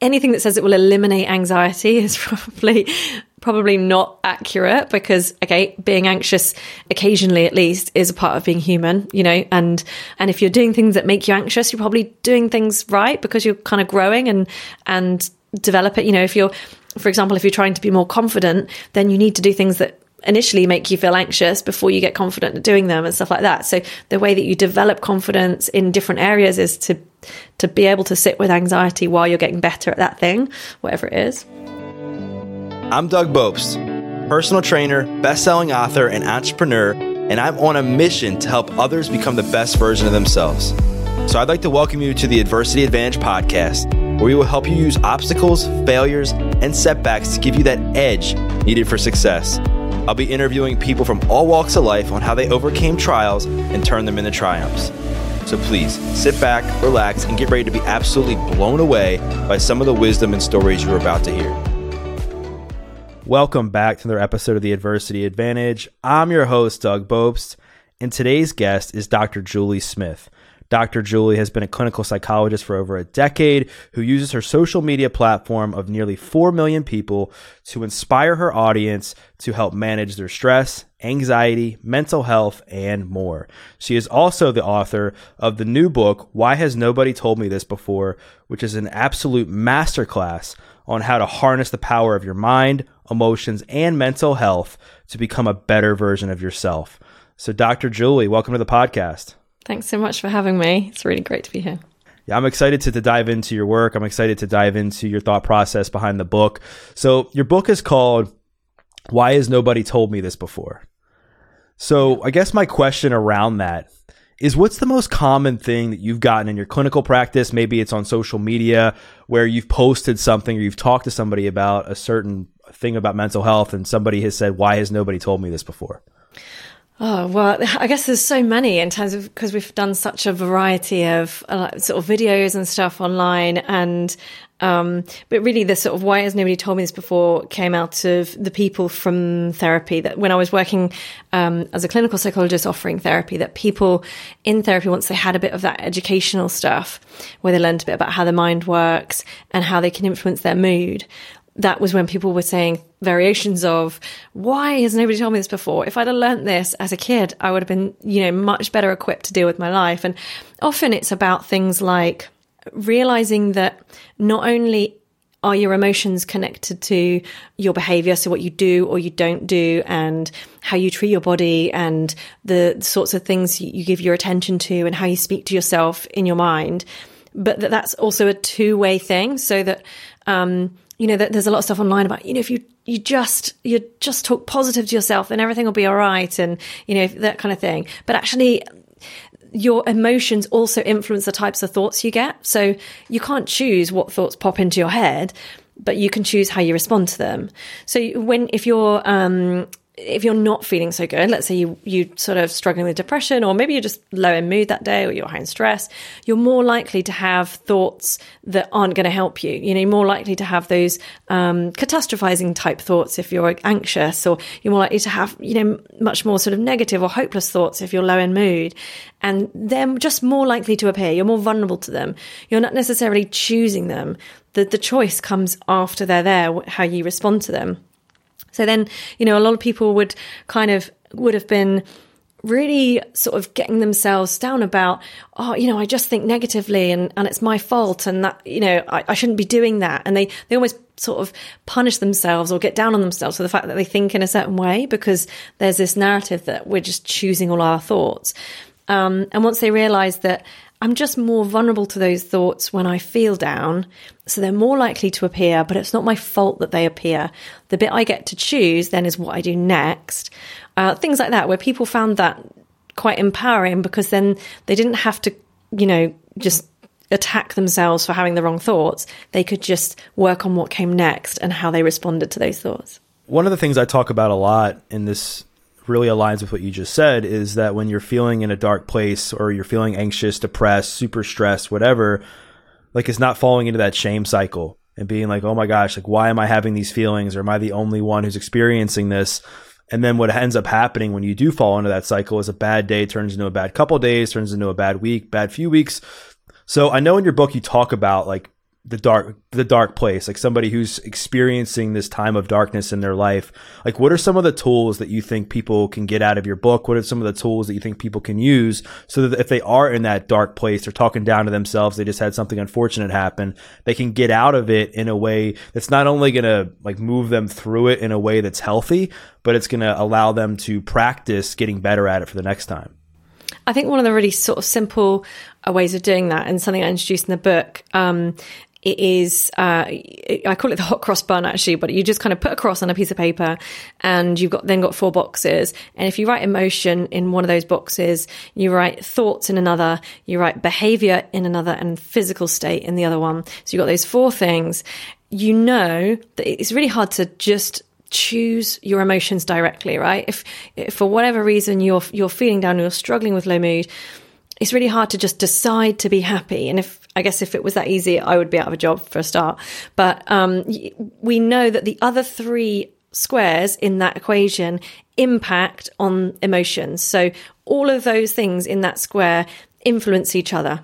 anything that says it will eliminate anxiety is probably probably not accurate because okay being anxious occasionally at least is a part of being human you know and and if you're doing things that make you anxious you're probably doing things right because you're kind of growing and and develop it. You know if you're for example if you're trying to be more confident then you need to do things that initially make you feel anxious before you get confident at doing them and stuff like that. So the way that you develop confidence in different areas is to to be able to sit with anxiety while you're getting better at that thing whatever it is I'm Doug Bopst, personal trainer, best-selling author, and entrepreneur, and I'm on a mission to help others become the best version of themselves. So I'd like to welcome you to the Adversity Advantage podcast, where we will help you use obstacles, failures, and setbacks to give you that edge needed for success. I'll be interviewing people from all walks of life on how they overcame trials and turned them into triumphs. So please sit back, relax, and get ready to be absolutely blown away by some of the wisdom and stories you're about to hear. Welcome back to another episode of the Adversity Advantage. I'm your host, Doug Bopst, and today's guest is Dr. Julie Smith. Dr. Julie has been a clinical psychologist for over a decade who uses her social media platform of nearly 4 million people to inspire her audience to help manage their stress, anxiety, mental health, and more. She is also the author of the new book, Why Has Nobody Told Me This Before, which is an absolute masterclass on how to harness the power of your mind, emotions, and mental health to become a better version of yourself. So, Dr. Julie, welcome to the podcast. Thanks so much for having me. It's really great to be here. Yeah, I'm excited to, to dive into your work. I'm excited to dive into your thought process behind the book. So, your book is called Why Has Nobody Told Me This Before? So, I guess my question around that is what's the most common thing that you've gotten in your clinical practice? Maybe it's on social media where you've posted something or you've talked to somebody about a certain thing about mental health and somebody has said, why has nobody told me this before? Oh, well, I guess there's so many in terms of because we've done such a variety of uh, sort of videos and stuff online. And, um, but really the sort of why has nobody told me this before came out of the people from therapy that when I was working, um, as a clinical psychologist offering therapy, that people in therapy, once they had a bit of that educational stuff where they learned a bit about how the mind works and how they can influence their mood, that was when people were saying variations of why has nobody told me this before? If i'd have learnt this as a kid i would have been you know much better equipped to deal with my life. And often it's about things like realizing that not only are your emotions connected to your behavior so what you do or you don't do and how you treat your body and the sorts of things you give your attention to and how you speak to yourself in your mind but that that's also a two-way thing. So that um, you know, there's a lot of stuff online about, you know, if you, you just, you just talk positive to yourself, then everything will be all right. And, you know, that kind of thing. But actually, your emotions also influence the types of thoughts you get. So you can't choose what thoughts pop into your head, but you can choose how you respond to them. So when, if you're, um, if you're not feeling so good, let's say you you sort of struggling with depression, or maybe you're just low in mood that day, or you're high in stress, you're more likely to have thoughts that aren't going to help you. You know, you're more likely to have those um, catastrophizing type thoughts if you're anxious, or you're more likely to have you know much more sort of negative or hopeless thoughts if you're low in mood, and they're just more likely to appear. You're more vulnerable to them. You're not necessarily choosing them. The the choice comes after they're there, how you respond to them. So then, you know, a lot of people would kind of would have been really sort of getting themselves down about, oh, you know, I just think negatively and, and it's my fault and that, you know, I, I shouldn't be doing that. And they, they almost sort of punish themselves or get down on themselves for the fact that they think in a certain way because there's this narrative that we're just choosing all our thoughts. Um, and once they realize that I'm just more vulnerable to those thoughts when I feel down. So they're more likely to appear, but it's not my fault that they appear. The bit I get to choose then is what I do next. Uh, things like that, where people found that quite empowering because then they didn't have to, you know, just attack themselves for having the wrong thoughts. They could just work on what came next and how they responded to those thoughts. One of the things I talk about a lot in this really aligns with what you just said is that when you're feeling in a dark place or you're feeling anxious, depressed, super stressed, whatever, like it's not falling into that shame cycle and being like, oh my gosh, like why am I having these feelings or am I the only one who's experiencing this? And then what ends up happening when you do fall into that cycle is a bad day turns into a bad couple days, turns into a bad week, bad few weeks. So I know in your book you talk about like the dark the dark place like somebody who's experiencing this time of darkness in their life. Like what are some of the tools that you think people can get out of your book? What are some of the tools that you think people can use so that if they are in that dark place they're talking down to themselves they just had something unfortunate happen they can get out of it in a way that's not only going to like move them through it in a way that's healthy but it's going to allow them to practice getting better at it for the next time. I think one of the really sort of simple uh, ways of doing that, and something I introduced in the book, um, it is uh, I call it the hot cross bun actually, but you just kind of put a cross on a piece of paper, and you've got then got four boxes. And if you write emotion in one of those boxes, you write thoughts in another, you write behavior in another, and physical state in the other one. So you've got those four things. You know that it's really hard to just choose your emotions directly, right? If, if for whatever reason you're you're feeling down, you're struggling with low mood, it's really hard to just decide to be happy. And if I guess if it was that easy, I would be out of a job for a start. But um, we know that the other three squares in that equation impact on emotions. So all of those things in that square influence each other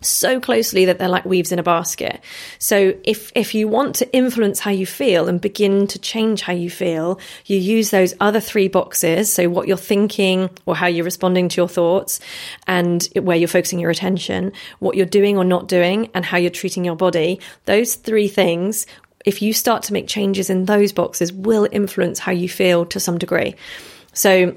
so closely that they're like weaves in a basket. So if if you want to influence how you feel and begin to change how you feel, you use those other three boxes, so what you're thinking or how you're responding to your thoughts and where you're focusing your attention, what you're doing or not doing and how you're treating your body. Those three things if you start to make changes in those boxes will influence how you feel to some degree. So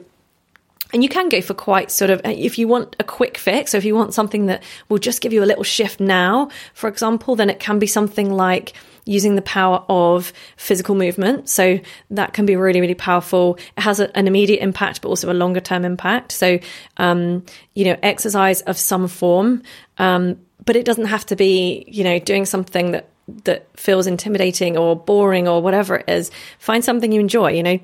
and you can go for quite sort of, if you want a quick fix, so if you want something that will just give you a little shift now, for example, then it can be something like using the power of physical movement. So that can be really, really powerful. It has a, an immediate impact, but also a longer term impact. So, um, you know, exercise of some form. Um, but it doesn't have to be, you know, doing something that that feels intimidating or boring or whatever it is. Find something you enjoy. You know,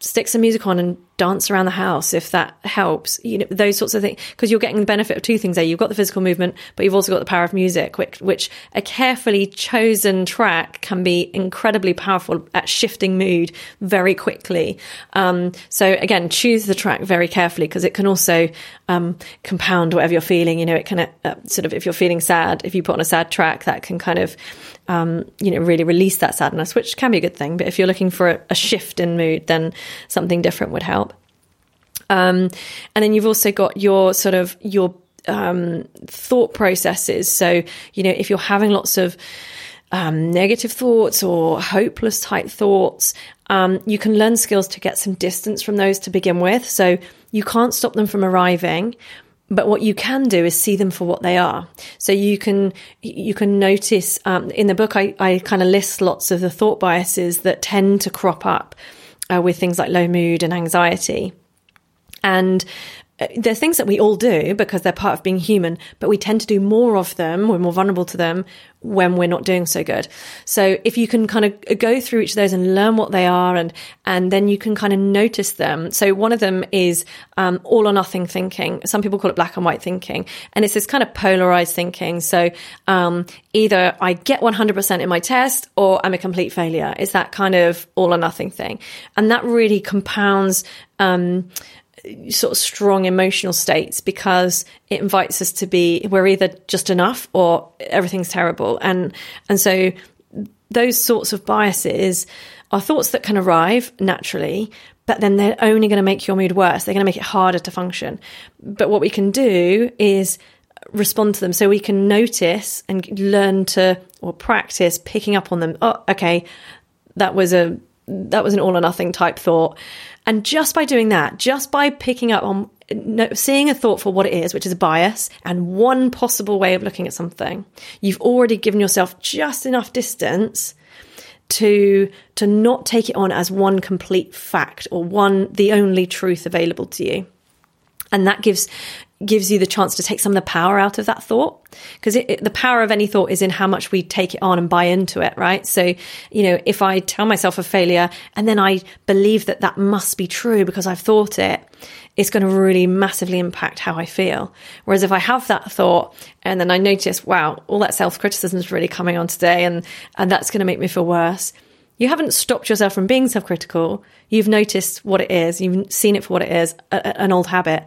stick some music on and dance around the house if that helps you know those sorts of things because you're getting the benefit of two things there. You've got the physical movement but you've also got the power of music which, which a carefully chosen track can be incredibly powerful at shifting mood very quickly. Um, so again choose the track very carefully because it can also um, compound whatever you're feeling you know it can uh, sort of if you're feeling sad if you put on a sad track that can kind of um, you know really release that sadness which can be a good thing. But if you're looking for a, a shift in mood then something different would help um, and then you've also got your sort of your um, thought processes. So, you know, if you're having lots of um, negative thoughts or hopeless type thoughts, um, you can learn skills to get some distance from those to begin with. So you can't stop them from arriving. But what you can do is see them for what they are. So you can you can notice um, in the book I, I kind of list lots of the thought biases that tend to crop up uh, with things like low mood and anxiety. And uh, they're things that we all do because they're part of being human, but we tend to do more of them. We're more vulnerable to them when we're not doing so good. So if you can kind of go through each of those and learn what they are and, and then you can kind of notice them. So one of them is, um, all or nothing thinking. Some people call it black and white thinking. And it's this kind of polarized thinking. So, um, either I get 100% in my test or I'm a complete failure. It's that kind of all or nothing thing. And that really compounds, um, sort of strong emotional states because it invites us to be we're either just enough or everything's terrible. And and so those sorts of biases are thoughts that can arrive naturally but then they're only going to make your mood worse. They're going to make it harder to function. But what we can do is respond to them. So we can notice and learn to or practice picking up on them. Oh okay that was a that was an all or nothing type thought and just by doing that, just by picking up on seeing a thought for what it is, which is a bias and one possible way of looking at something, you've already given yourself just enough distance to to not take it on as one complete fact or one the only truth available to you. And that gives gives you the chance to take some of the power out of that thought. Because the power of any thought is in how much we take it on and buy into it right? So you know if i tell myself a failure and then i believe that that must be true because i've thought it it's going to really massively impact how i feel. Whereas if i have that thought and then i notice wow all that self-criticism is really coming on today and and that's going to make me feel worse you haven't stopped yourself from being self-critical. You've noticed what it is. You've seen it for what it is a, an old habit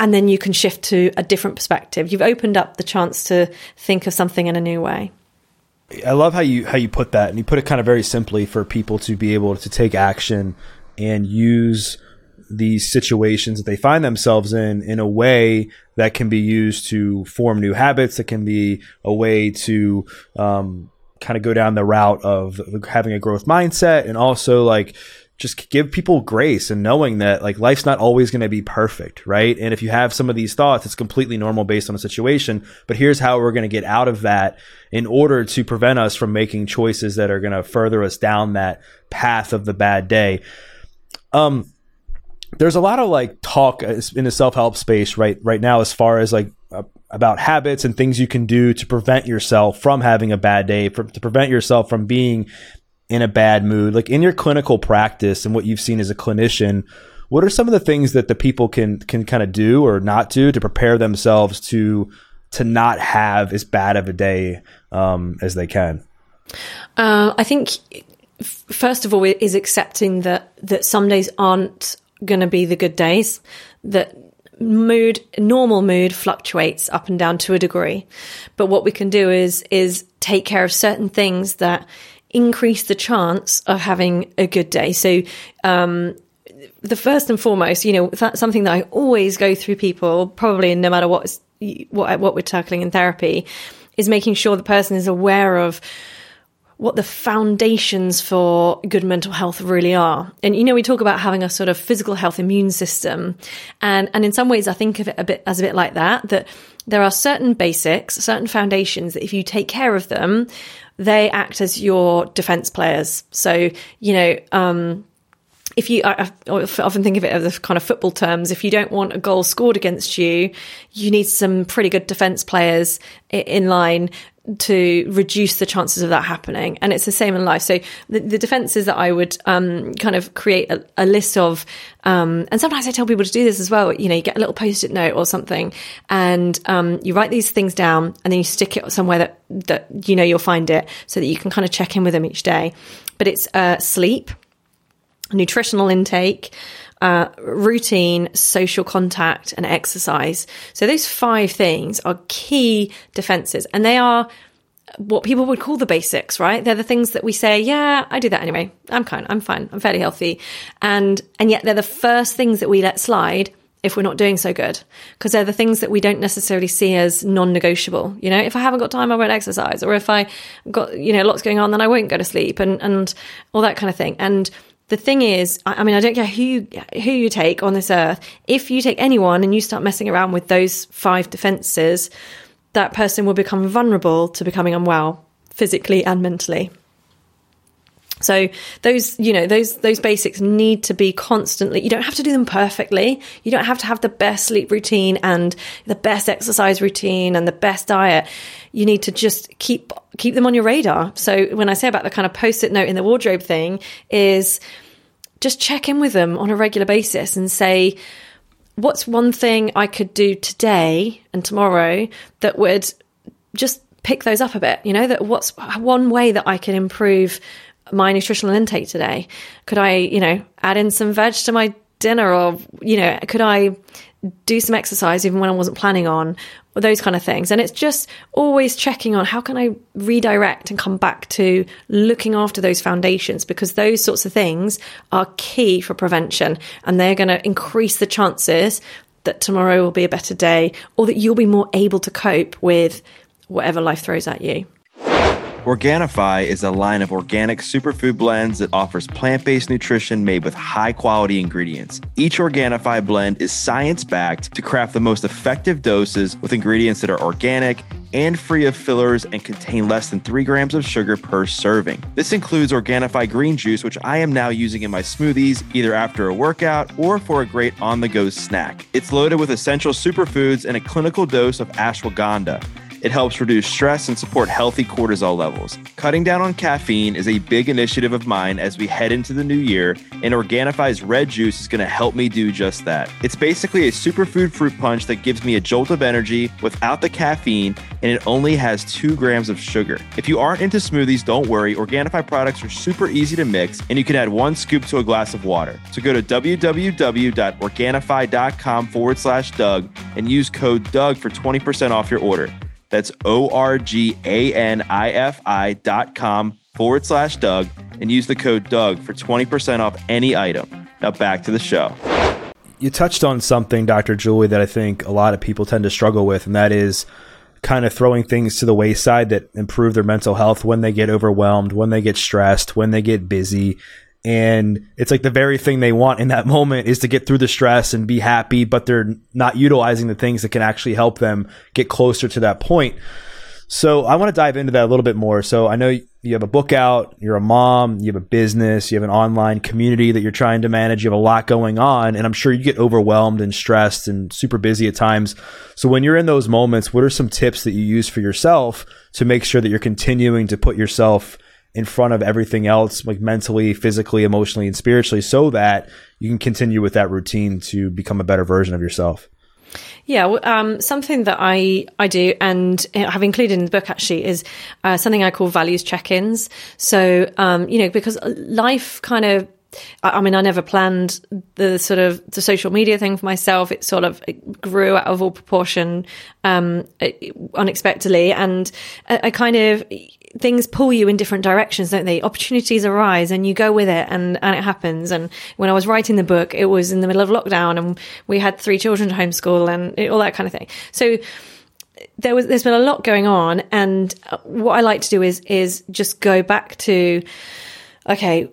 and then you can shift to a different perspective. You've opened up the chance to think of something in a new way. I love how you how you put that, and you put it kind of very simply for people to be able to take action and use these situations that they find themselves in in a way that can be used to form new habits. That can be a way to um, kind of go down the route of having a growth mindset, and also like just give people grace and knowing that like life's not always going to be perfect, right? And if you have some of these thoughts, it's completely normal based on the situation. But here's how we're going to get out of that in order to prevent us from making choices that are going to further us down that path of the bad day. Um, there's a lot of like talk in the self help space right right now as far as like uh, about habits and things you can do to prevent yourself from having a bad day, for, to prevent yourself from being in a bad mood? Like in your clinical practice and what you've seen as a clinician, what are some of the things that the people can can kind of do or not do to prepare themselves to to not have as bad of a day um, as they can? Uh, I think first of all is accepting that that some days aren't going to be the good days. That mood normal mood fluctuates up and down to a degree but what we can do is is take care of certain things that increase the chance of having a good day. So, um, the first and foremost, you know, that's something that I always go through people, probably no matter what what what we're tackling in therapy, is making sure the person is aware of what the foundations for good mental health really are. And you know, we talk about having a sort of physical health immune system, and and in some ways, I think of it a bit as a bit like that. That there are certain basics, certain foundations that if you take care of them, they act as your defense players. So, you know, um, if you, I, often think of it as kind of football terms. If you don't want a goal scored against you, you need some pretty good defense players in line to reduce the chances of that happening. And it's the same in life. So the, the defenses that I would um, kind of create a, a list of, um, and sometimes I tell people to do this as well. You know, you get a little post-it note or something, and um, you write these things down, and then you stick it somewhere that that you know you'll find it, so that you can kind of check in with them each day. But it's uh, sleep, nutritional intake. Uh, routine, social contact, and exercise. So those five things are key defenses, and they are what people would call the basics, right? They're the things that we say, yeah, I do that anyway. I'm kind, I'm fine, I'm fairly healthy, and and yet they're the first things that we let slide if we're not doing so good because they're the things that we don't necessarily see as non-negotiable you know if i haven't got time i won't exercise or if i got you know lots going on then i won't go to sleep and and all that kind of thing and the thing is, I mean, I don't care who you, who you take on this earth. If you take anyone and you start messing around with those five defenses, that person will become vulnerable to becoming unwell physically and mentally. So those, you know, those those basics need to be constantly. You don't have to do them perfectly. You don't have to have the best sleep routine and the best exercise routine and the best diet. You need to just keep keep them on your radar. So when I say about the kind of post-it note in the wardrobe thing is just check in with them on a regular basis and say what's one thing I could do today and tomorrow that would just pick those up a bit, you know, that what's one way that I can improve my nutritional intake today? Could I, you know, add in some veg to my dinner or, you know, could I do some exercise even when I wasn't planning on, those kind of things. And it's just always checking on how can I redirect and come back to looking after those foundations because those sorts of things are key for prevention and they're going to increase the chances that tomorrow will be a better day or that you'll be more able to cope with whatever life throws at you. Organifi is a line of organic superfood blends that offers plant based nutrition made with high quality ingredients. Each Organifi blend is science backed to craft the most effective doses with ingredients that are organic and free of fillers and contain less than 3 grams of sugar per serving. This includes Organifi green juice, which I am now using in my smoothies either after a workout or for a great on the go snack. It's loaded with essential superfoods and a clinical dose of ashwagandha. It helps reduce stress and support healthy cortisol levels. Cutting down on caffeine is a big initiative of mine as we head into the new year, and Organifi's red juice is going to help me do just that. It's basically a superfood fruit punch that gives me a jolt of energy without the caffeine, and it only has 2 grams of sugar. If you aren't into smoothies, don't worry. Organifi products are super easy to mix, and you can add one scoop to a glass of water. So go to www.organifi.com forward slash Doug and use code Doug for 20% off your order. That's O R G A N I F I dot com forward slash Doug and use the code Doug for 20% off any item. Now back to the show. You touched on something, Dr. Julie, that I think a lot of people tend to struggle with, and that is kind of throwing things to the wayside that improve their mental health when they get overwhelmed, when they get stressed, when they get busy. And it's like the very thing they want in that moment is to get through the stress and be happy, but they're not utilizing the things that can actually help them get closer to that point. So I want to dive into that a little bit more. So I know you have a book out, you're a mom, you have a business, you have an online community that you're trying to manage, you have a lot going on, and I'm sure you get overwhelmed and stressed and super busy at times. So when you're in those moments, what are some tips that you use for yourself to make sure that you're continuing to put yourself in front of everything else, like mentally, physically, emotionally, and spiritually, so that you can continue with that routine to become a better version of yourself? Yeah, um, something that I I do and have included in the book actually is uh, something I call values check-ins. So um, you know, because life kind of I mean, I never planned the sort of the social media thing for myself. It sort of it grew out of all proportion, um, unexpectedly, and I, I kind of things pull you in different directions, don't they? Opportunities arise and you go with it and, and it happens. And when I was writing the book, it was in the middle of lockdown and we had three children to homeschool and all that kind of thing. So there was, there's been a lot going on. And what I like to do is, is just go back to, okay,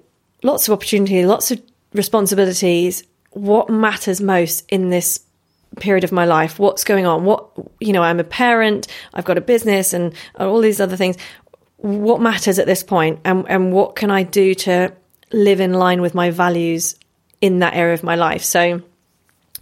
lots of opportunity, lots of responsibilities. What matters most in this period of my life what's going on what you know i'm a parent i've got a business and all these other things what matters at this point and, and what can I do to live in line with my values in that area of my life. So,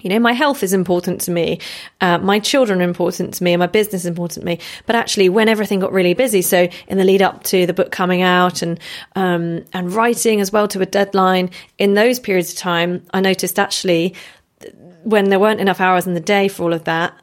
you know, my health is important to me, uh, my children are important to me, and my business is important to me. But actually, when everything got really busy, so in the lead up to the book coming out and um, and writing as well to a deadline, in those periods of time, I noticed actually when there weren't enough hours in the day for all of that,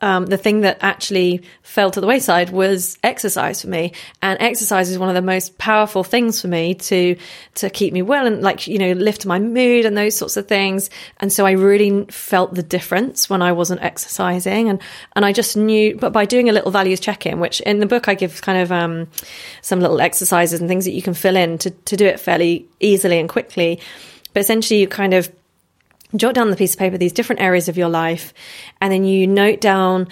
um, the thing that actually fell to the wayside was exercise for me. And exercise is one of the most powerful things for me to, to keep me well and like, you know, lift my mood and those sorts of things. And so I really felt the difference when I wasn't exercising. And, and I just knew, but by doing a little values check in, which in the book I give kind of, um, some little exercises and things that you can fill in to, to do it fairly easily and quickly. But essentially you kind of, jot down the piece of paper these different areas of your life and then you note down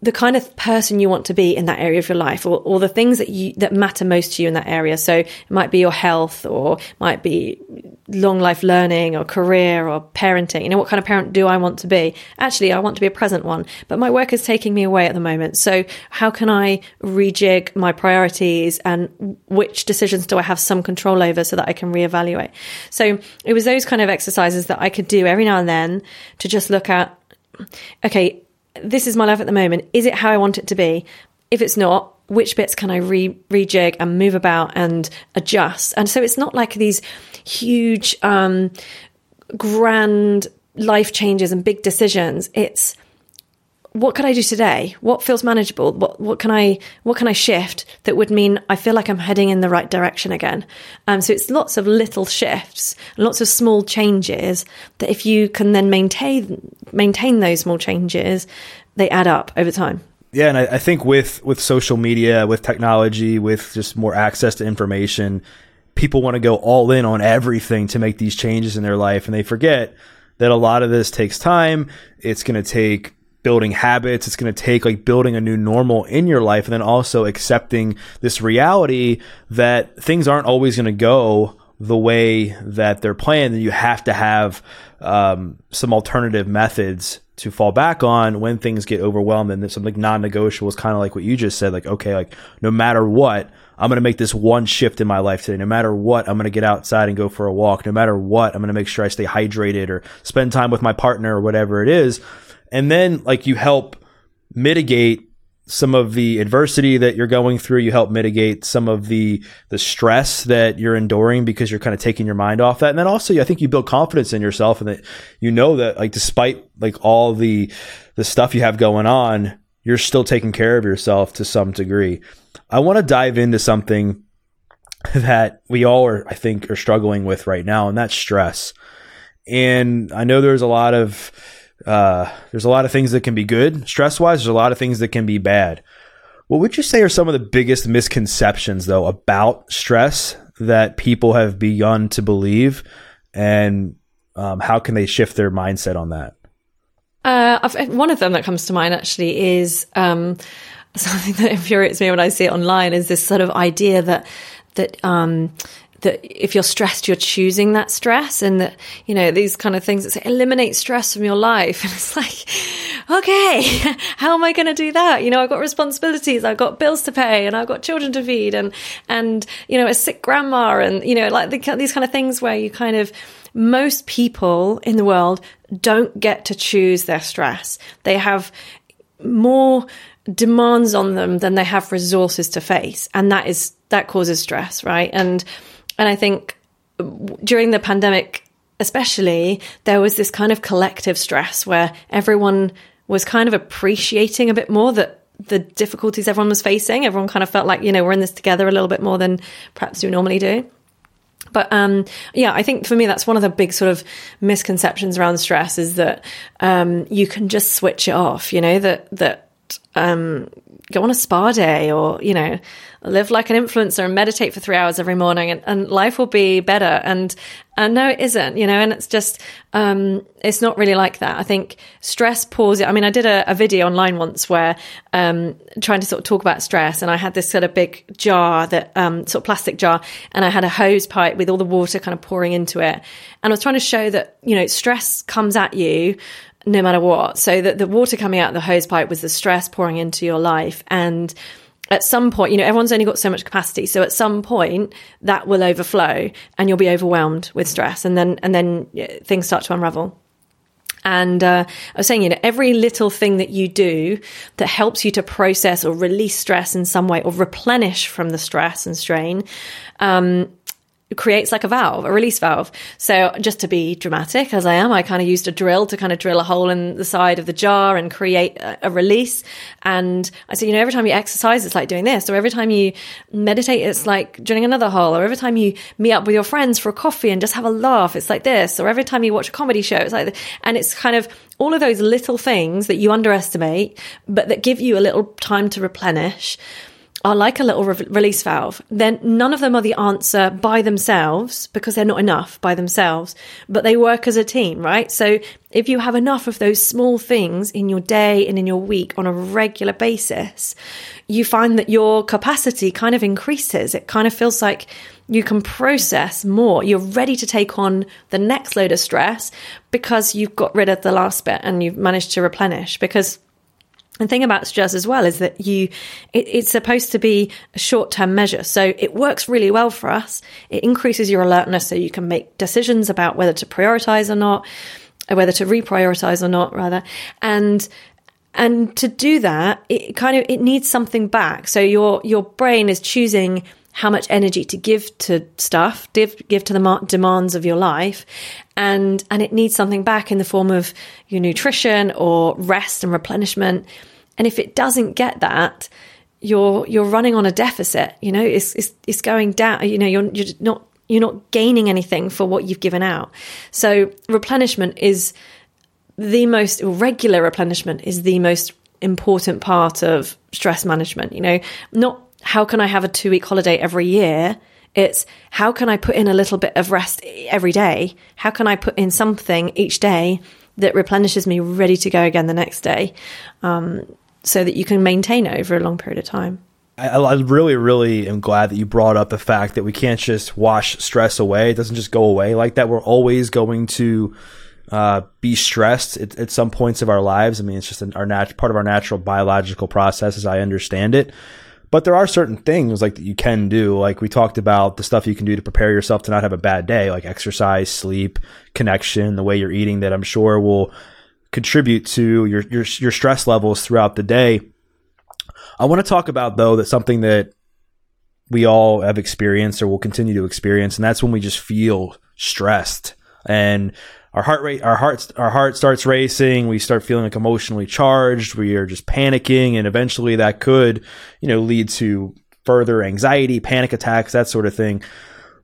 the kind of person you want to be in that area of your life or, or the things that you that matter most to you in that area. So it might be your health or might be long life learning or career or parenting. You know what kind of parent do i want to be? Actually i want to be a present one but my work is taking me away at the moment. So how can i rejig my priorities and which decisions do i have some control over so that i can reevaluate? So it was those kind of exercises that i could do every now and then to just look at okay this is my life at the moment. Is it how I want it to be? If it's not, which bits can I re- rejig and move about and adjust? And so it's not like these huge, um, grand life changes and big decisions. It's what could I do today? What feels manageable? What what can I what can I shift that would mean I feel like I'm heading in the right direction again? Um, so it's lots of little shifts, lots of small changes that if you can then maintain maintain those small changes, they add up over time. Yeah, and I, I think with with social media, with technology, with just more access to information, people want to go all in on everything to make these changes in their life, and they forget that a lot of this takes time. It's going to take building habits. It's going to take like building a new normal in your life and then also accepting this reality that things aren't always going to go the way that they're planned. And you have to have um, some alternative methods to fall back on when things get overwhelmed. And something non-negotiable is kind of like what you just said. Like, okay, like no matter what, I'm going to make this one shift in my life today. No matter what, I'm going to get outside and go for a walk. No matter what, I'm going to make sure I stay hydrated or spend time with my partner or whatever it is and then like you help mitigate some of the adversity that you're going through. You help mitigate some of the the stress that you're enduring because you're kind of taking your mind off that. And then also i think you build confidence in yourself and that you know that like despite like all the the stuff you have going on you're still taking care of yourself to some degree. I want to dive into something that we all are i think are struggling with right now and that's stress. And i know there's a lot of uh, there's a lot of things that can be good stress wise. There's a lot of things that can be bad. What would you say are some of the biggest misconceptions, though, about stress that people have begun to believe, and um, how can they shift their mindset on that? Uh, one of them that comes to mind actually is um, something that infuriates me when I see it online. Is this sort of idea that that um, that if you're stressed, you're choosing that stress, and that you know these kind of things that say eliminate stress from your life. And it's like, okay, how am I going to do that? You know, I've got responsibilities, I've got bills to pay, and I've got children to feed, and and you know a sick grandma, and you know like the, these kind of things where you kind of most people in the world don't get to choose their stress. They have more demands on them than they have resources to face, and that is that causes stress, right? And and I think during the pandemic, especially, there was this kind of collective stress where everyone was kind of appreciating a bit more that the difficulties everyone was facing. Everyone kind of felt like, you know, we're in this together a little bit more than perhaps we normally do. But um, yeah, I think for me that's one of the big sort of misconceptions around stress is that um, you can just switch it off. You know that that um, go on a spa day or, you know, live like an influencer and meditate for three hours every morning and, and life will be better. And, and no, it isn't, you know, and it's just, um, it's not really like that. I think stress pours I mean, I did a, a video online once where, um, trying to sort of talk about stress and I had this sort of big jar that, um, sort of plastic jar and I had a hose pipe with all the water kind of pouring into it. And I was trying to show that, you know, stress comes at you no matter what. So that the water coming out of the hose pipe was the stress pouring into your life. And at some point, you know, everyone's only got so much capacity. So at some point that will overflow and you'll be overwhelmed with stress. And then, and then things start to unravel. And uh, I was saying, you know, every little thing that you do that helps you to process or release stress in some way or replenish from the stress and strain um, creates like a valve, a release valve. So just to be dramatic as I am, I kind of used a drill to kind of drill a hole in the side of the jar and create a, a, release. And I said, you know, every time you exercise, it's like doing this. Or every time you meditate, it's like drilling another hole. Or every time you meet up with your friends for a coffee and just have a laugh, it's like this. Or every time you watch a comedy show, it's like this. And it's kind of all of those little things that you underestimate, but that give you a little time to replenish are like a little re- release valve. Then none of them are the answer by themselves because they're not enough by themselves, but they work as a team, right? So if you have enough of those small things in your day and in your week on a regular basis, you find that your capacity kind of increases. It kind of feels like you can process more. You're ready to take on the next load of stress because you've got rid of the last bit and you've managed to replenish because the thing about stress as well is that you, it, it's supposed to be a short term measure. So it works really well for us. It increases your alertness so you can make decisions about whether to prioritize or not, or whether to reprioritize or not, rather. And, and to do that, it kind of, it needs something back. So your, your brain is choosing how much energy to give to stuff, give, give to the demands of your life. And, and it needs something back in the form of your nutrition or rest and replenishment. And if it doesn't get that, you're, you're running on a deficit, you know, it's, it's, it's going down, you know, you're, you're not, you're not gaining anything for what you've given out. So replenishment is the most regular replenishment is the most important part of stress management, you know, not how can I have a two week holiday every year? It's how can I put in a little bit of rest every day? How can I put in something each day that replenishes me ready to go again the next day? Um, so that you can maintain it over a long period of time. I, I, really, really am glad that you brought up the fact that we can't just wash stress away. It doesn't just go away like that. We're always going to uh, be stressed at, at, some points of our lives. I mean, it's just an, our nat- part of our natural biological process, as I understand it. But there are certain things like that you can do. Like we talked about the stuff you can do to prepare yourself to not have a bad day, like exercise, sleep, connection, the way you're eating that I'm sure will contribute to your, your, your stress levels throughout the day. I want to talk about though that something that we all have experienced or will continue to experience, and that's when we just feel stressed. And our heart rate, our hearts, our heart starts racing. We start feeling like emotionally charged. We are just panicking, and eventually that could, you know, lead to further anxiety, panic attacks, that sort of thing.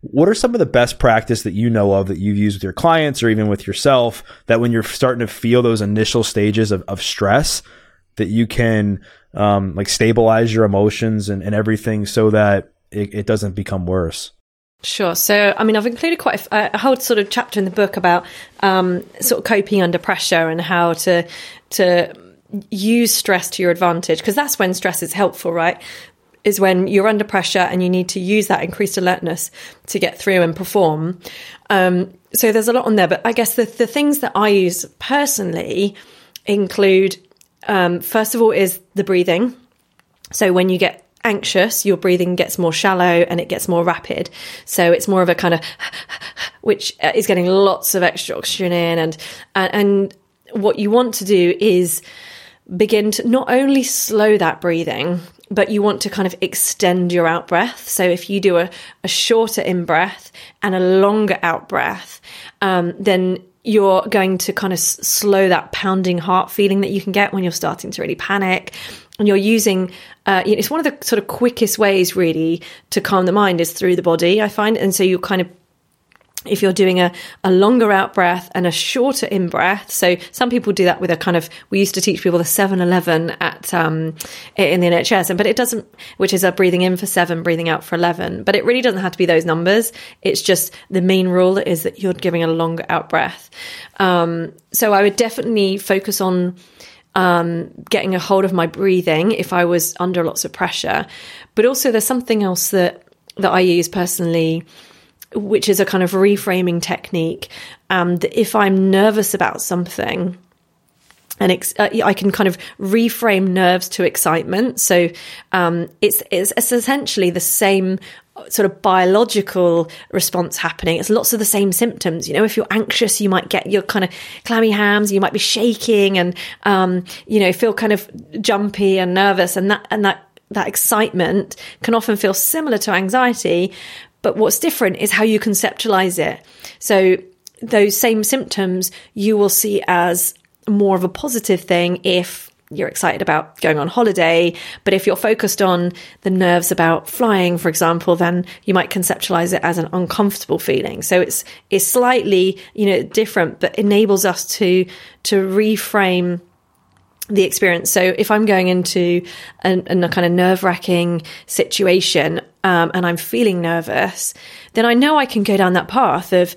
What are some of the best practice that you know of that you've used with your clients or even with yourself that when you're starting to feel those initial stages of, of stress, that you can um, like stabilize your emotions and, and everything so that it, it doesn't become worse? Sure. So, I mean, I've included quite a, a whole sort of chapter in the book about um, sort of coping under pressure and how to to use stress to your advantage because that's when stress is helpful, right? Is when you're under pressure and you need to use that increased alertness to get through and perform. Um, so there's a lot on there, but I guess the the things that I use personally include um, first of all is the breathing. So when you get anxious, your breathing gets more shallow and it gets more rapid. So it's more of a kind of, which is getting lots of extra oxygen in. And, and, what you want to do is begin to not only slow that breathing, but you want to kind of extend your out breath. So if you do a, a shorter in breath and a longer out breath, um, then you're going to kind of slow that pounding heart feeling that you can get when you're starting to really panic and you're using uh, it's one of the sort of quickest ways really to calm the mind is through the body i find and so you kind of if you're doing a, a longer out breath and a shorter in breath. So some people do that with a kind of, we used to teach people the 7-11 at, um, in the NHS, and but it doesn't, which is a breathing in for seven, breathing out for 11, but it really doesn't have to be those numbers. It's just the main rule is that you're giving a longer out breath. Um, so I would definitely focus on, um, getting a hold of my breathing if I was under lots of pressure. But also there's something else that, that I use personally, which is a kind of reframing technique. Um, if I'm nervous about something, and ex- uh, I can kind of reframe nerves to excitement. So um, it's, it's, it's essentially the same sort of biological response happening. It's lots of the same symptoms. You know, if you're anxious, you might get your kind of clammy hams. You might be shaking and um, you know feel kind of jumpy and nervous, and that and that that excitement can often feel similar to anxiety, but what's different is how you conceptualize it. So those same symptoms you will see as more of a positive thing if you're excited about going on holiday. But if you're focused on the nerves about flying, for example, then you might conceptualize it as an uncomfortable feeling. So it's, it's slightly, you know, different, but enables us to, to reframe the experience. So if I'm going into a, a kind of nerve wracking situation um, and I'm feeling nervous, then I know I can go down that path of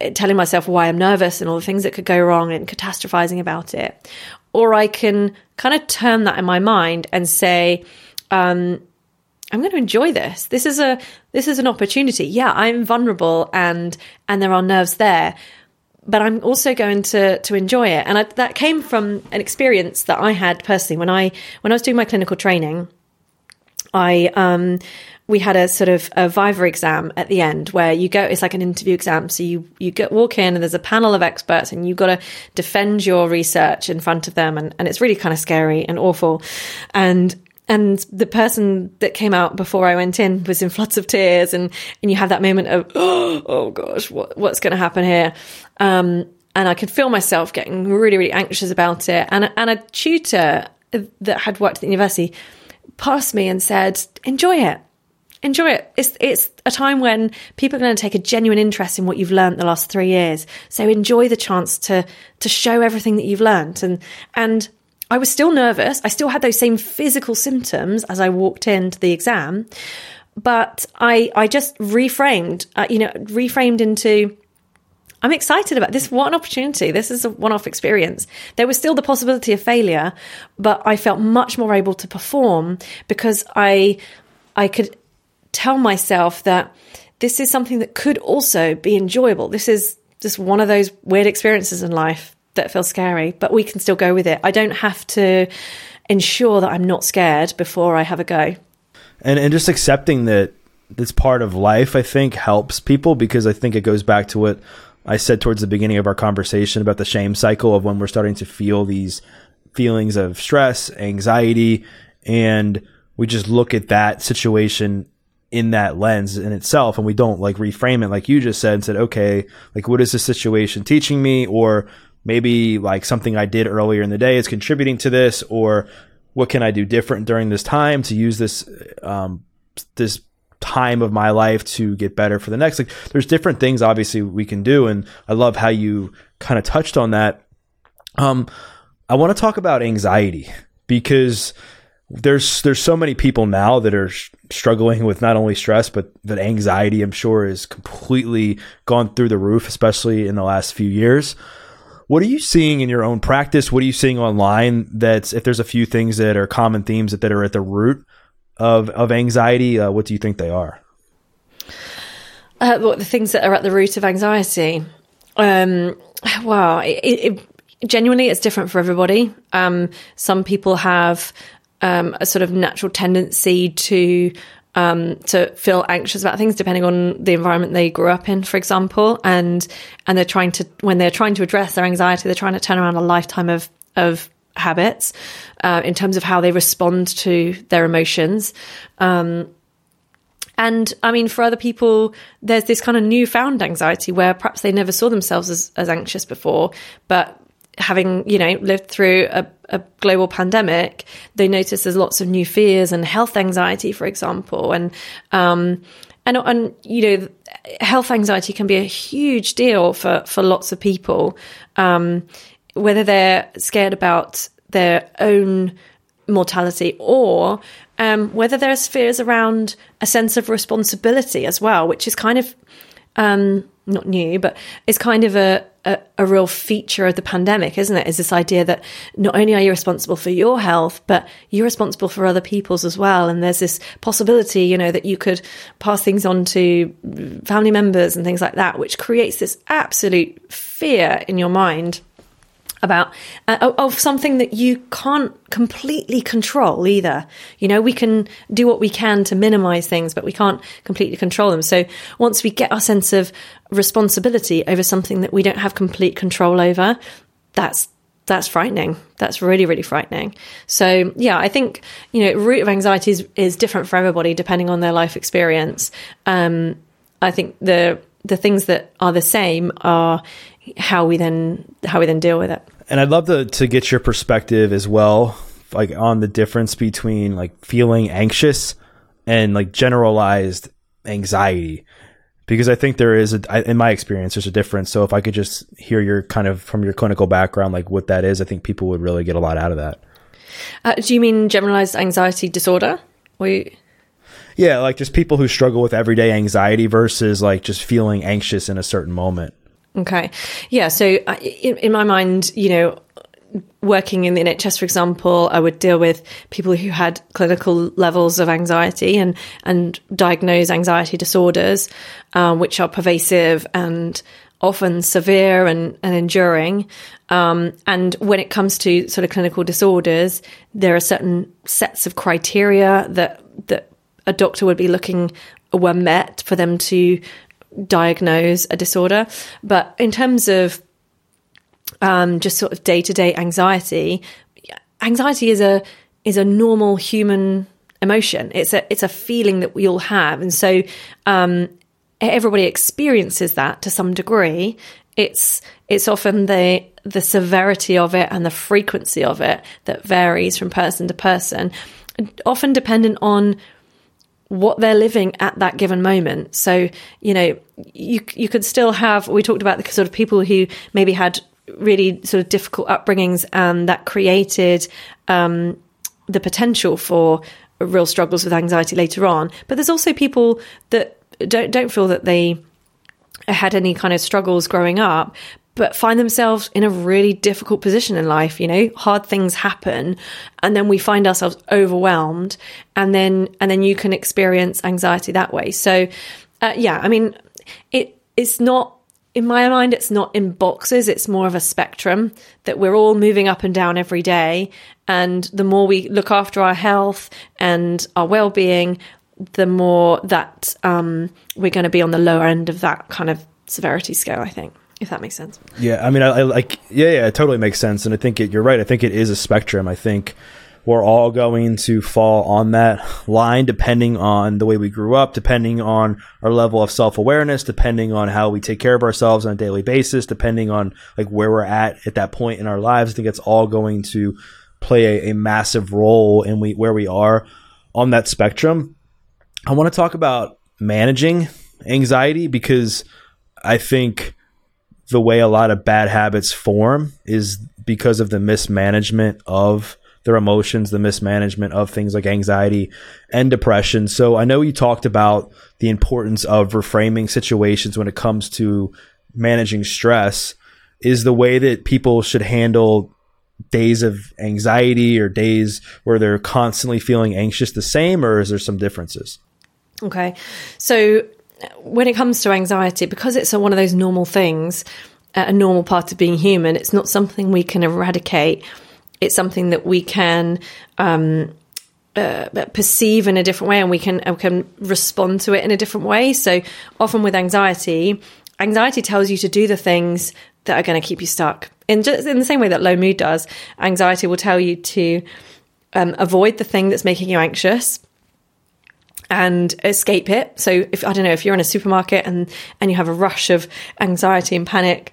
eh, telling myself why I'm nervous and all the things that could go wrong and catastrophizing about it. Or I can kind of turn that in my mind and say, um, I'm going to enjoy this. This is a this is an opportunity. Yeah, I'm vulnerable and and there are nerves there, but I'm also going to to enjoy it. And I, that came from an experience that I had personally when I when I was doing my clinical training. I um, we had a sort of a Viva exam at the end where you go. It's like an interview exam, so you you get walk in and there's a panel of experts and you've got to defend your research in front of them, and and it's really kind of scary and awful, and and the person that came out before I went in was in floods of tears, and and you have that moment of oh, oh gosh, what what's going to happen here? Um, and I could feel myself getting really really anxious about it. And and a tutor that had worked at the university passed me and said, "Enjoy it." Enjoy it. It's it's a time when people are going to take a genuine interest in what you've learned the last three years. So enjoy the chance to to show everything that you've learned. And and I was still nervous. I still had those same physical symptoms as I walked into the exam, but I I just reframed, uh, you know, reframed into I'm excited about this. An opportunity. This is a one off experience. There was still the possibility of failure, but I felt much more able to perform because I, I could tell myself that this is something that could also be enjoyable. This is just one of those weird experiences in life that feels scary, but we can still go with it. I don't have to ensure that I'm not scared before I have a go. And and just accepting that this part of life, I think, helps people because I think it goes back to what I said towards the beginning of our conversation about the shame cycle of when we're starting to feel these feelings of stress, anxiety, and we just look at that situation in that lens in itself and we don't like reframe it like you just said and said okay like what is this situation teaching me or maybe like something I did earlier in the day is contributing to this, or what can I do different during this time to use this um, this time of my life to get better for the next. Like, there's different things obviously we can do, and I love how you kind of touched on that. Um, I want to talk about anxiety because there's there's so many people now that are struggling with not only stress but that anxiety i'm sure is completely gone through the roof especially in the last few years. What are you seeing in your own practice? What are you seeing online that's if there's a few things that are common themes that, that are at the root of of anxiety uh, what do you think they are? Uh, what the things that are at the root of anxiety? Um wow it, it, genuinely it's different for everybody. Um some people have um, a sort of natural tendency to um, to feel anxious about things depending on the environment they grew up in, for example, and and they're trying to when they're trying to address their anxiety, they're trying to turn around a lifetime of of habits uh, in terms of how they respond to their emotions. Um, and I mean, for other people, there's this kind of newfound anxiety where perhaps they never saw themselves as, as anxious before, but having you know lived through a, a, global pandemic, they notice there's lots of new fears and health anxiety, for example, and um, and and you know, health anxiety can be a huge deal for for lots of people, um, whether they're scared about their own mortality or um, whether there's fears around a sense of responsibility as well, which is kind of um, not new, but it's kind of a, a, a, real feature of the pandemic, isn't it? Is this idea that not only are you responsible for your health, but you're responsible for other people's as well. And there's this possibility, you know, that you could pass things on to family members and things like that, which creates this absolute fear in your mind about uh, of something that you can't completely control either. You know, we can do what we can to minimize things, but we can't completely control them. So once we get our sense of responsibility over something that we don't have complete control over, that's that's frightening. That's really, really frightening. So yeah, I think, you know, root of anxiety is, is different for everybody depending on their life experience. Um, I think the the things that are the same are how we then how we then deal with it. And I'd love to to get your perspective as well, like on the difference between like feeling anxious and like generalized anxiety, because I think there is a, in my experience, there's a difference. So if I could just hear your kind of from your clinical background, like what that is, I think people would really get a lot out of that. Uh, do you mean generalized anxiety disorder? Or you- yeah, like just people who struggle with everyday anxiety versus like just feeling anxious in a certain moment. Okay. Yeah. So uh, in, in, my mind, you know, working in the NHS, for example, I would deal with people who had clinical levels of anxiety and, and diagnose anxiety disorders, uh, which are pervasive and often severe and, and enduring. Um, and when it comes to sort of clinical disorders, there are certain sets of criteria that, that a doctor would be looking were met for them to diagnose a disorder. But in terms of um, just sort of day to day anxiety, anxiety is a is a normal human emotion. It's a it's a feeling that we all have, and so um, everybody experiences that to some degree. It's it's often the the severity of it and the frequency of it that varies from person to person, often dependent on what they're living at that given moment. So, you know, you you could still have we talked about the sort of people who maybe had really sort of difficult upbringings and that created um, the potential for real struggles with anxiety later on. But there's also people that don't don't feel that they had any kind of struggles growing up, but find themselves in a really difficult position in life. You know, hard things happen, and then we find ourselves overwhelmed, and then and then you can experience anxiety that way. So, uh, yeah, I mean, it it's not in my mind. It's not in boxes. It's more of a spectrum that we're all moving up and down every day, and the more we look after our health and our well being, the more that um, we're going to be on the lower end of that kind of severity scale. I think if that makes sense. Yeah, I mean, I, I like, yeah, yeah, it totally makes sense, and I think it, you're right. I think it is a spectrum. I think we're all going to fall on that line depending on the way we grew up, depending on our level of self awareness, depending on how we take care of ourselves on a daily basis, depending on like where we're at at that point in our lives. I think it's all going to play a, a massive role in we where we are on that spectrum. I want to talk about managing anxiety because I think the way a lot of bad habits form is because of the mismanagement of their emotions, the mismanagement of things like anxiety and depression. So I know you talked about the importance of reframing situations when it comes to managing stress. Is the way that people should handle days of anxiety or days where they're constantly feeling anxious the same, or is there some differences? Okay. So when it comes to anxiety, because it's a, one of those normal things, a normal part of being human, it's not something we can eradicate. It's something that we can um, uh, perceive in a different way, and we can can respond to it in a different way. So often with anxiety, anxiety tells you to do the things that are going to keep you stuck. In just in the same way that low mood does, anxiety will tell you to um, avoid the thing that's making you anxious and escape it. So if I don't know if you're in a supermarket and and you have a rush of anxiety and panic,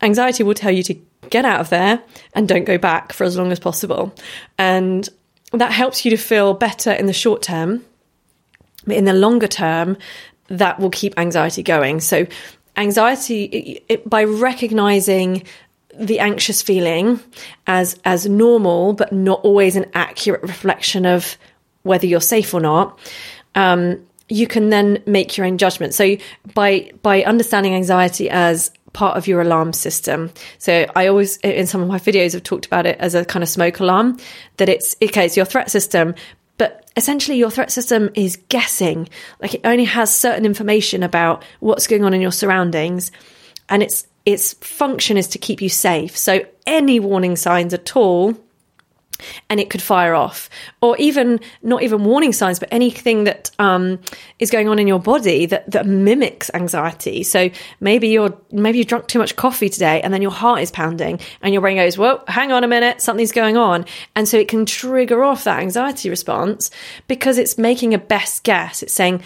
anxiety will tell you to get out of there and don't go back for as long as possible. And that helps you to feel better in the short term. But in the longer term, that will keep anxiety going. So anxiety it, it, by recognizing the anxious feeling as as normal but not always an accurate reflection of whether you're safe or not um, you can then make your own judgment. So by by understanding anxiety as part of your alarm system. So I always in some of my videos have talked about it as a kind of smoke alarm that it's okay, it's your threat system, but essentially your threat system is guessing. Like it only has certain information about what's going on in your surroundings and its its function is to keep you safe. So any warning signs at all and it could fire off. Or even not even warning signs, but anything that um, is going on in your body that, that mimics anxiety. So maybe you're maybe you drunk too much coffee today and then your heart is pounding and your brain goes, Well, hang on a minute, something's going on. And so it can trigger off that anxiety response because it's making a best guess. It's saying,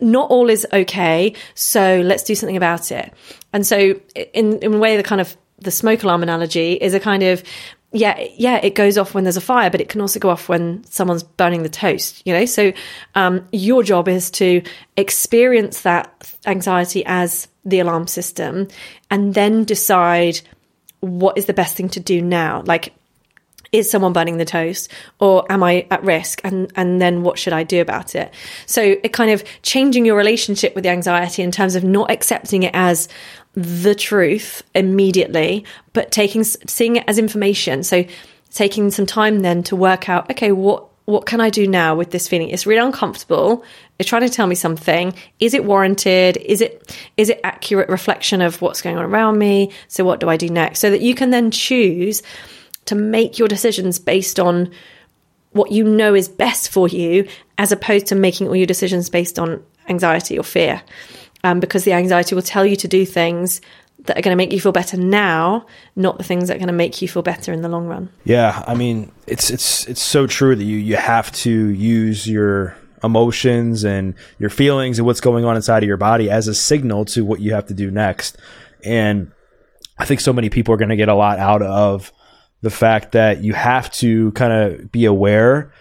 not all is okay, so let's do something about it. And so in, in a way the kind of the smoke alarm analogy is a kind of yeah, yeah, it goes off when there's a fire, but it can also go off when someone's burning the toast, you know? So, um, your job is to experience that anxiety as the alarm system and then decide what is the best thing to do now. Like, is someone burning the toast or am I at risk? And, and then what should I do about it? So it kind of changing your relationship with the anxiety in terms of not accepting it as the truth immediately, but taking, seeing it as information. So taking some time then to work out, okay, what, what can I do now with this feeling? It's really uncomfortable. It's trying to tell me something. Is it warranted? Is it is it accurate reflection of what's going on around me? So what do I do next? So that you can then choose to make your decisions based on what you know is best for you, as opposed to making all your decisions based on anxiety or fear. Um, because the anxiety will tell you to do things that are going to make you feel better now, not the things that are going to make you feel better in the long run. Yeah, I mean, it's it's it's so true that you you have to use your emotions and your feelings and what's going on inside of your body as a signal to what you have to do next. And I think so many people are going to get a lot out of the fact that you have to kind of be aware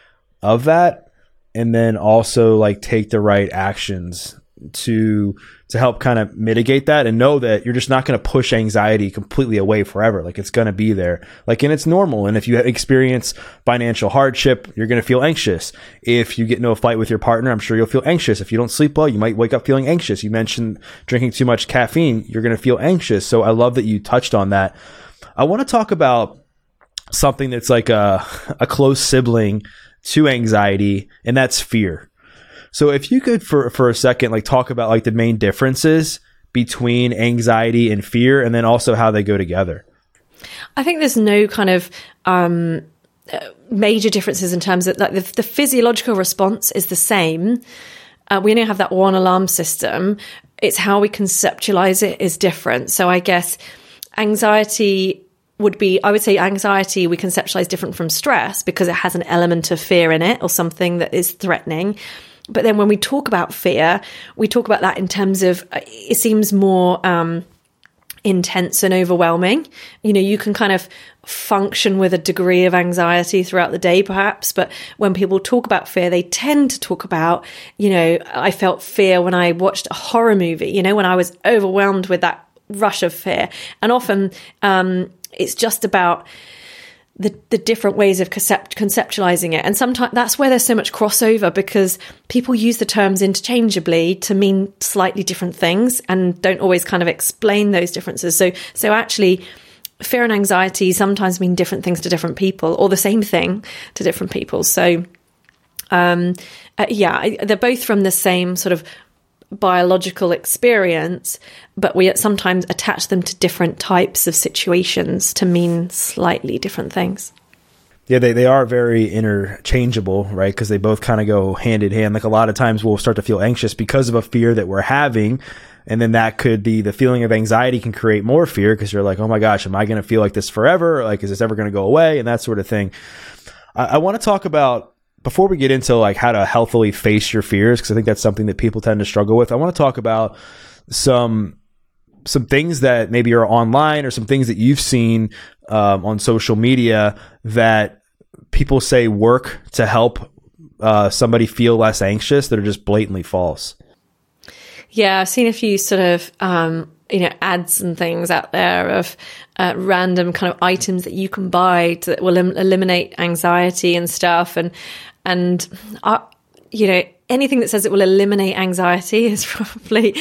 of that and then also like take the right actions to to help kind of mitigate that and know that you're just not going to push anxiety completely away forever. Like it's going to be there. Like and it's normal. And if you experience financial hardship you're going to feel anxious. If you get into a fight with your partner i'm sure you'll feel anxious. If you don't sleep well you might wake up feeling anxious. You mentioned drinking too much caffeine you're going to feel anxious. So i love that you touched on that. I want to talk about something that's like a, a close sibling to anxiety, and that's fear. So if you could for for a second like talk about like the main differences between anxiety and fear and then also how they go together. I think there's no kind of um, major differences in terms of like the, the physiological response is the same. Uh, we only have that one alarm system. It's how we conceptualize it is different. So I guess anxiety would be, I would say anxiety we conceptualize different from stress because it has an element of fear in it or something that is threatening. But then when we talk about fear, we talk about that in terms of uh, it seems more um, intense and overwhelming. You know, you can kind of function with a degree of anxiety throughout the day, perhaps. But when people talk about fear, they tend to talk about, you know, I felt fear when I watched a horror movie, you know, when I was overwhelmed with that rush of fear. And often, um, it's just about the, the different ways of concept, conceptualizing it. And sometimes that's where there's so much crossover because people use the terms interchangeably to mean slightly different things and don't always kind of explain those differences. So, so actually, fear and anxiety sometimes mean different things to different people or the same thing to different people. So, um, uh, yeah, they're both from the same sort of biological experience, but we sometimes attach them to different types of situations to mean slightly different things. Yeah, they, they are very interchangeable, right? Because they both kind of go hand in hand. Like a lot of times we'll start to feel anxious because of a fear that we're having. And then that could be the feeling of anxiety can create more fear because you're like, oh my gosh, am I going to feel like this forever? Like, is this ever going to go away? And that sort of thing. I, I want to talk about before we get into like how to healthily face your fears, because I think that's something that people tend to struggle with, I want to talk about some some things that maybe are online or some things that you've seen um, on social media that people say work to help uh, somebody feel less anxious that are just blatantly false. Yeah, I've seen a few sort of um, you know ads and things out there of uh, random kind of items that you can buy that will em- eliminate anxiety and stuff and and, uh, you know, anything that says it will eliminate anxiety is probably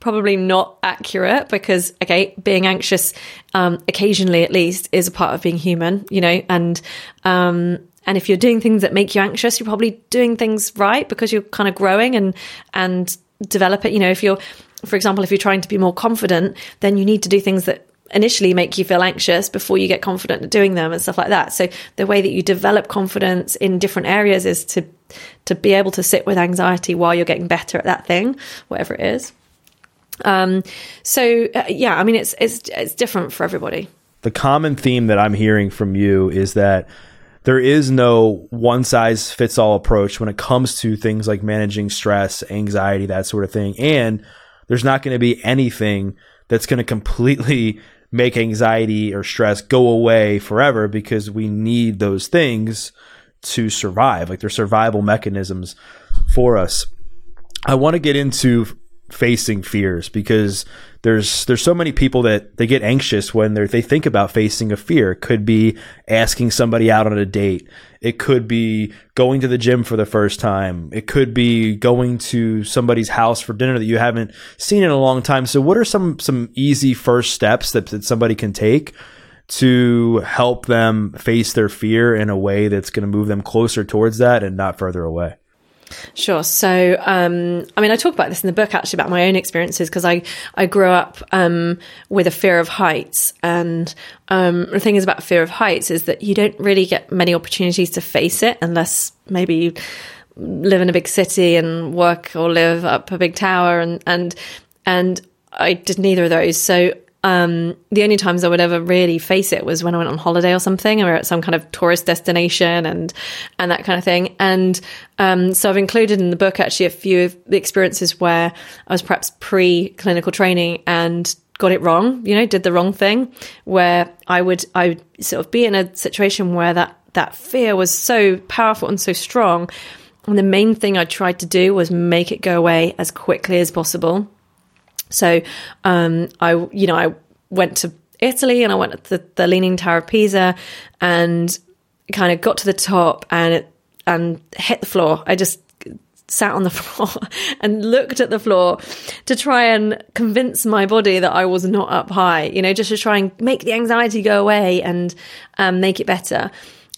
probably not accurate because okay being anxious um, occasionally at least is a part of being human you know and um, and if you're doing things that make you anxious you're probably doing things right because you're kind of growing and and develop it you know if you're for example if you're trying to be more confident then you need to do things that initially make you feel anxious before you get confident at doing them and stuff like that. So the way that you develop confidence in different areas is to to be able to sit with anxiety while you're getting better at that thing, whatever it is. Um, so uh, yeah, I mean it's it's it's different for everybody. The common theme that I'm hearing from you is that there is no one size fits all approach when it comes to things like managing stress, anxiety, that sort of thing. And there's not going to be anything that's going to completely make anxiety or stress go away forever because we need those things to survive. Like they're survival mechanisms for us. I want to get into facing fears because there's there's so many people that they get anxious when they they think about facing a fear. It could be asking somebody out on a date. It could be going to the gym for the first time. It could be going to somebody's house for dinner that you haven't seen in a long time. So what are some some easy first steps that, that somebody can take to help them face their fear in a way that's going to move them closer towards that and not further away? Sure. So, um, I mean, I talk about this in the book actually about my own experiences because I, I grew up um, with a fear of heights. And um, the thing is about fear of heights is that you don't really get many opportunities to face it unless maybe you live in a big city and work or live up a big tower. And, and, and I did neither of those. So um, the only times I would ever really face it was when I went on holiday or something, or at some kind of tourist destination, and and that kind of thing. And um, so I've included in the book actually a few of the experiences where I was perhaps pre clinical training and got it wrong. You know, did the wrong thing. Where I would I would sort of be in a situation where that that fear was so powerful and so strong, and the main thing I tried to do was make it go away as quickly as possible so um, I, you know, I went to Italy and I went to the, the Leaning Tower of Pisa and kind of got to the top and it, and hit the floor. I just sat on the floor and looked at the floor to try and convince my body that I was not up high, you know, just to try and make the anxiety go away and um, make it better.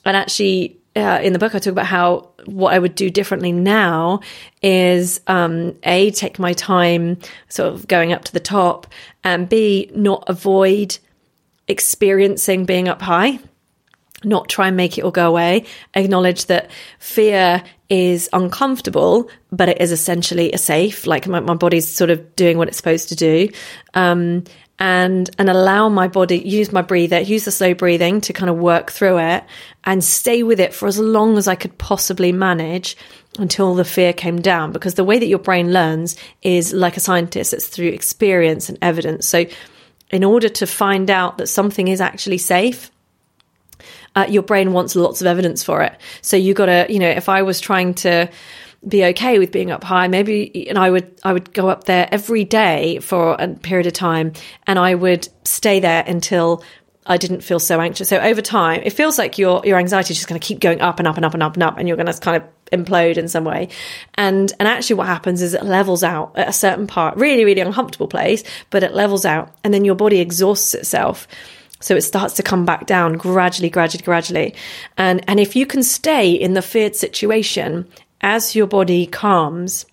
And actually, uh, in the book, I talk about how what I would do differently now is um, a take my time, sort of going up to the top, and b not avoid experiencing being up high. Not try and make it all go away. Acknowledge that fear is uncomfortable, but it is essentially a safe. Like my, my body's sort of doing what it's supposed to do. Um, and and allow my body use my breather use the slow breathing to kind of work through it and stay with it for as long as I could possibly manage until the fear came down. Because the way that your brain learns is like a scientist it's through experience and evidence. So in order to find out that something is actually safe uh, your brain wants lots of evidence for it. So you got to you know if I was trying to be okay with being up high. Maybe, and I would, I would go up there every day for a period of time and I would stay there until I didn't feel so anxious. So over time, it feels like your your anxiety is just going to keep going up and up and up and up and up, and you're going to kind of implode in some way. And and actually, what happens is it levels out at a certain part, really really uncomfortable place, but it levels out, and then your body exhausts itself. So it starts to come back down gradually, gradually, gradually. And, and if you can stay in the feared situation as your body calms,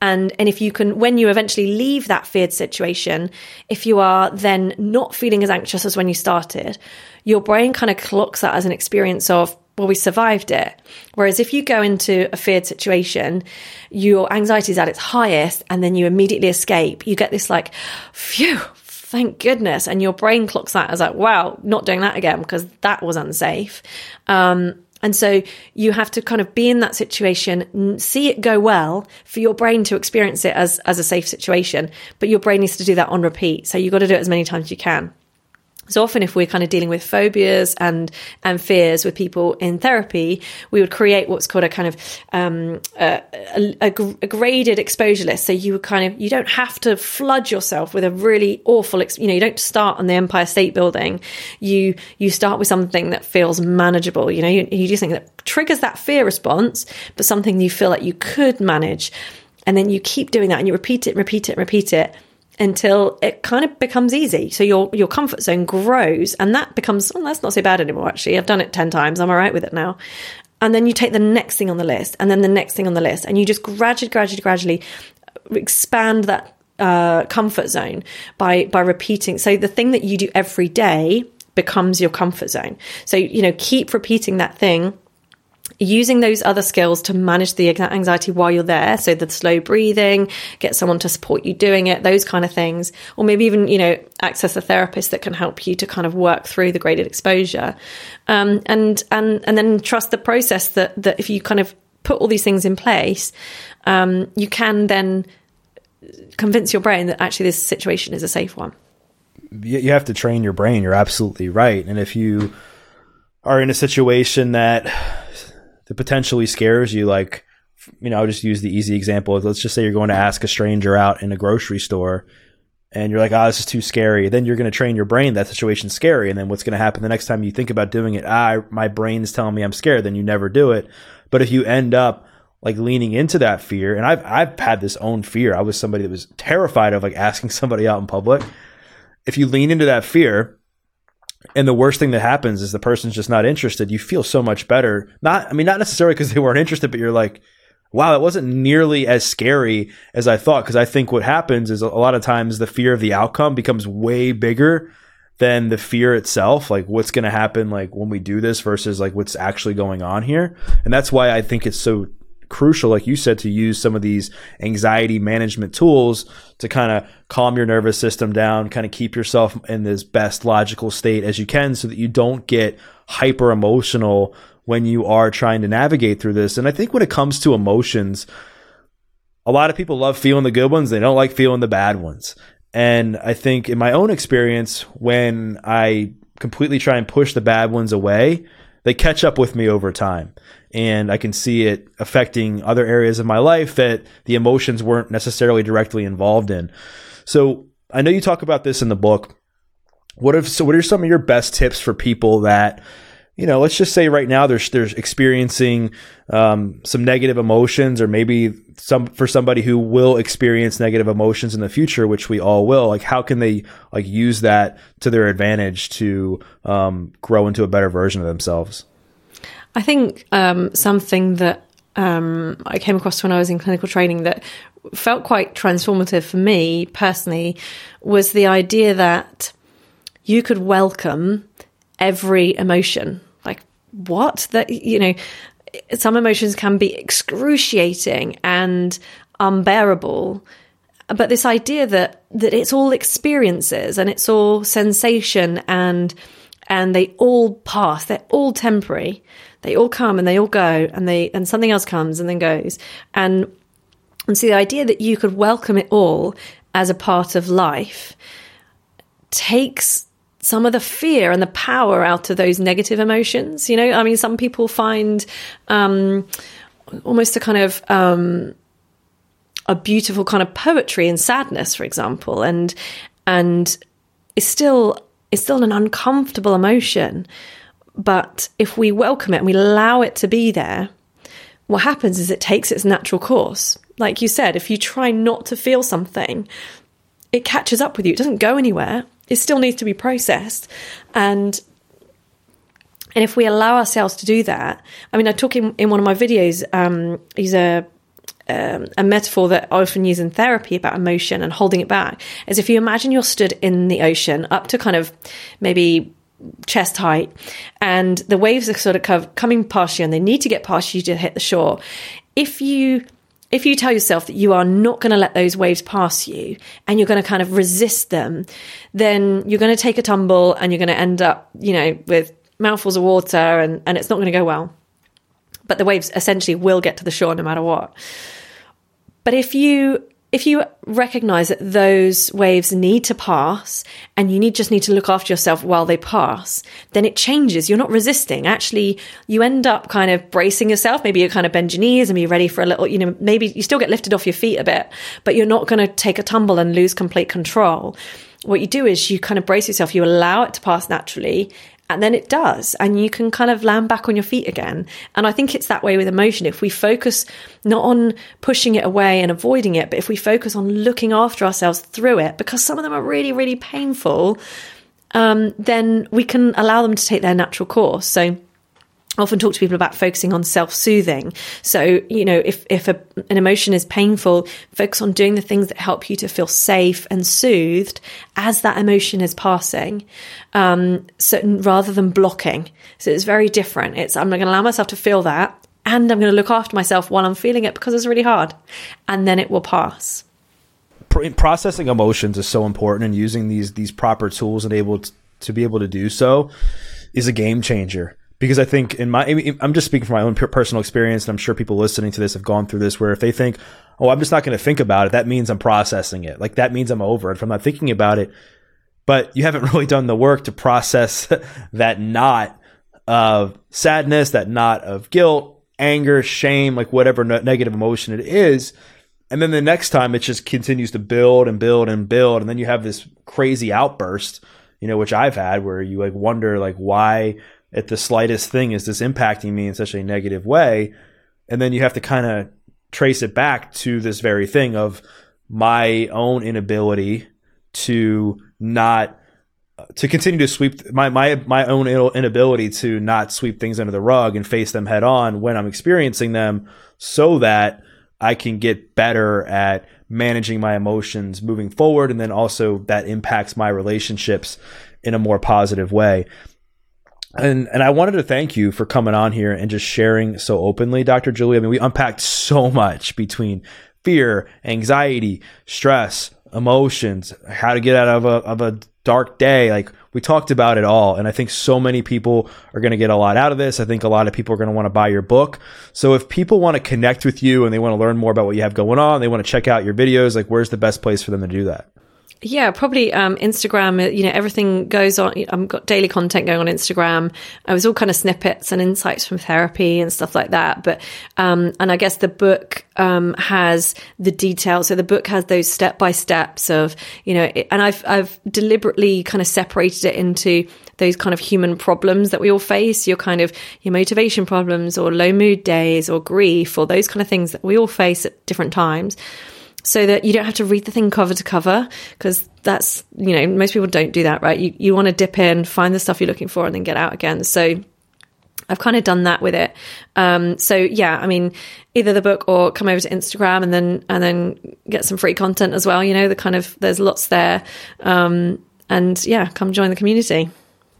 and and if you can when you eventually leave that feared situation if you are then not feeling as anxious as when you started your brain kind of clocks that as an experience of well we survived it whereas if you go into a feared situation your anxiety is at its highest and then you immediately escape you get this like phew thank goodness. And your brain clocks that as like, wow, not doing that again because that was unsafe. Um, and so you have to kind of be in that situation, see it go well for your brain to experience it as, as a safe situation. But your brain needs to do that on repeat. So you've got to do it as many times as you can. So often, if we're kind of dealing with phobias and and fears with people in therapy, we would create what's called a kind of um, a, a, a, graded exposure list. So you would kind of you don't have to flood yourself with a really awful. you know, you don't start on the Empire State Building. You you start with something that feels manageable. You know, you, you do something that triggers that fear response, but something you feel like you could manage, and then you keep doing that and you repeat it, repeat it, repeat it until it kind of becomes easy. So your your comfort zone grows, and that becomes oh, that's not so bad anymore. Actually, I've done it ten times. I'm all right with it now. And then you take the next thing on the list, and then the next thing on the list, and you just gradually, gradually, gradually expand that uh, comfort zone by by repeating. So the thing that you do every day becomes your comfort zone. So you know, keep repeating that thing using those other skills to manage the anxiety while you're there. So the slow breathing, get someone to support you doing it, those kind of things. Or maybe even, you know, access a therapist that can help you to kind of work through the graded exposure. Um, and, and, and then trust the process that, that if you kind of put all these things in place, um, you can then convince your brain that actually this situation is a safe one. You have to train your brain. You're absolutely right. And if you are in a situation that that potentially scares you, like you know, I'll just use the easy example let's just say you're going to ask a stranger out in a grocery store and you're like, oh, this is too scary. Then you're going to train your brain that situation's scary. And then what's going to happen the next time you think about doing it? Ah, my brain's telling me I'm scared. Then you never do it. But if you end up like leaning into that fear, and I've, I've had this own fear. I was somebody that was terrified of like asking somebody out in public. If you lean into that fear, and the worst thing that happens is the person's just not interested. You feel so much better. Not, I mean, not necessarily because they weren't interested, but you're like, wow, it wasn't nearly as scary as I thought. Because I think what happens is a lot of times the fear of the outcome becomes way bigger than the fear itself. Like what's going to happen, like when we do this versus like what's actually going on here. And that's why I think it's so crucial, like you said, to use some of these anxiety management tools to kind of calm your nervous system down, kind of keep yourself in this best logical state as you can so that you don't get hyper emotional when you are trying to navigate through this. And I think when it comes to emotions, a lot of people love feeling the good ones, they don't like feeling the bad ones. And I think in my own experience, when I completely try and push the bad ones away, they catch up with me over time and I can see it affecting other areas of my life that the emotions weren't necessarily directly involved in. So I know you talk about this in the book. What if so? What are some of your best tips for people that you know? Let's just say right now they're they're experiencing um, some negative emotions, or maybe some for somebody who will experience negative emotions in the future, which we all will. Like, how can they like use that to their advantage to um, grow into a better version of themselves? I think um, something that um, I came across when I was in clinical training that felt quite transformative for me personally was the idea that you could welcome every emotion. Like, what? That, you know, some emotions can be excruciating and unbearable but this idea that that it's all experiences and it's all sensation and and they all pass they're all temporary they all come and they all go and they and something else comes and then goes and and so the idea that you could welcome it all as a part of life takes some of the fear and the power out of those negative emotions you know i mean some people find um, almost a kind of um, a beautiful kind of poetry in sadness for example and and it's still it's still an uncomfortable emotion. But if we welcome it and we allow it to be there, what happens is it takes its natural course. Like you said, if you try not to feel something, it catches up with you. It doesn't go anywhere. It still needs to be processed. And and if we allow ourselves to do that, I mean, I talk in, in one of my videos, um, he's a um, a metaphor that I often use in therapy about emotion and holding it back is if you imagine you're stood in the ocean up to kind of maybe chest height and the waves are sort of coming past you and they need to get past you to hit the shore. If you if you tell yourself that you are not going to let those waves pass you and you're going to kind of resist them, then you're going to take a tumble and you're going to end up, you know, with mouthfuls of water and, and it's not going to go well. But the waves essentially will get to the shore no matter what. But if you if you recognize that those waves need to pass and you need just need to look after yourself while they pass, then it changes. You're not resisting. Actually, you end up kind of bracing yourself. Maybe you kind of bend your knees and be ready for a little, you know, maybe you still get lifted off your feet a bit, but you're not going to take a tumble and lose complete control. What you do is you kind of brace yourself, you allow it to pass naturally, and then it does. And you can kind of land back on your feet again. And i think it's that way with emotion. If we focus not on pushing it away and avoiding it but if we focus on looking after ourselves through it because some of them are really really painful um, then we can allow them to take their natural course. So often talk to people about focusing on self-soothing. So, you know, if, if a, an emotion is painful, focus on doing the things that help you to feel safe and soothed as that emotion is passing. Um, so rather than blocking. So it's very different. It's, I'm going to allow myself to feel that and I'm going to look after myself while I'm feeling it because it's really hard and then it will pass. Processing emotions is so important and using these, these proper tools and able to, to be able to do so is a game changer because I think in my, I'm just speaking from my own personal experience, and I'm sure people listening to this have gone through this. Where if they think, "Oh, I'm just not going to think about it," that means I'm processing it. Like that means I'm over it. If I'm not thinking about it, but you haven't really done the work to process that knot of sadness, that knot of guilt, anger, shame, like whatever negative emotion it is. And then the next time it just continues to build and build and build. And then you have this crazy outburst, you know, which I've had where you like wonder like why at the slightest thing is this impacting me in such a negative way. And then you have to kind of trace it back to this very thing of my own inability to not to continue to sweep my my my own inability to not sweep things under the rug and face them head on when I'm experiencing them so that I can get better at managing my emotions moving forward and then also that impacts my relationships in a more positive way and and I wanted to thank you for coming on here and just sharing so openly, Dr. Julie. I mean, we unpacked so much between fear, anxiety, stress, emotions, how to get out of a of a dark day. Like we talked about it all, and I think so many people are going to get a lot out of this. I think a lot of people are going to want to buy your book. So if people want to connect with you and they want to learn more about what you have going on, they want to check out your videos, like where's the best place for them to do that? Yeah, probably um, Instagram. Uh, you know, everything goes on. I've got daily content going on Instagram. I was all kind of snippets and insights from therapy and stuff like that. But um, and I guess the book um, has the details. So the book has those step by steps of you know, it, and I've I've deliberately kind of separated it into those kind of human problems that we all face. Your kind of your motivation problems, or low mood days, or grief, or those kind of things that we all face at different times so that you don't have to read the thing cover to cover because that's you know most people don't do that right you you want to dip in find the stuff you're looking for and then get out again so I've kind of done that with it. Um, so yeah, I mean, either the book or come over to Instagram and then and then get some free content as well. You know, the kind of there's lots there, um, and yeah, come join the community.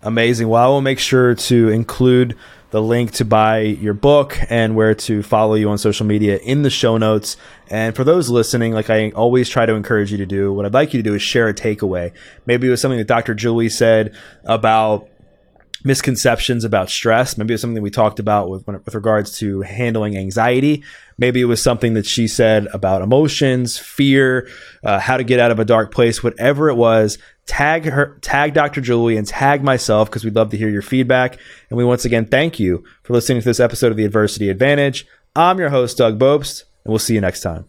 Amazing. Well, I will make sure to include the link to buy your book and where to follow you on social media in the show notes. And for those listening, like I always try to encourage you to do, what I'd like you to do is share a takeaway. Maybe it was something that Dr. Julie said about misconceptions about stress. Maybe it was something we talked about with, with regards to handling anxiety. Maybe it was something that she said about emotions, fear, uh, how to get out of a dark place, whatever it was. Tag her, tag Dr. Julie and tag myself because we'd love to hear your feedback. And we once again thank you for listening to this episode of the Adversity Advantage. I'm your host, Doug Bopst, and we'll see you next time.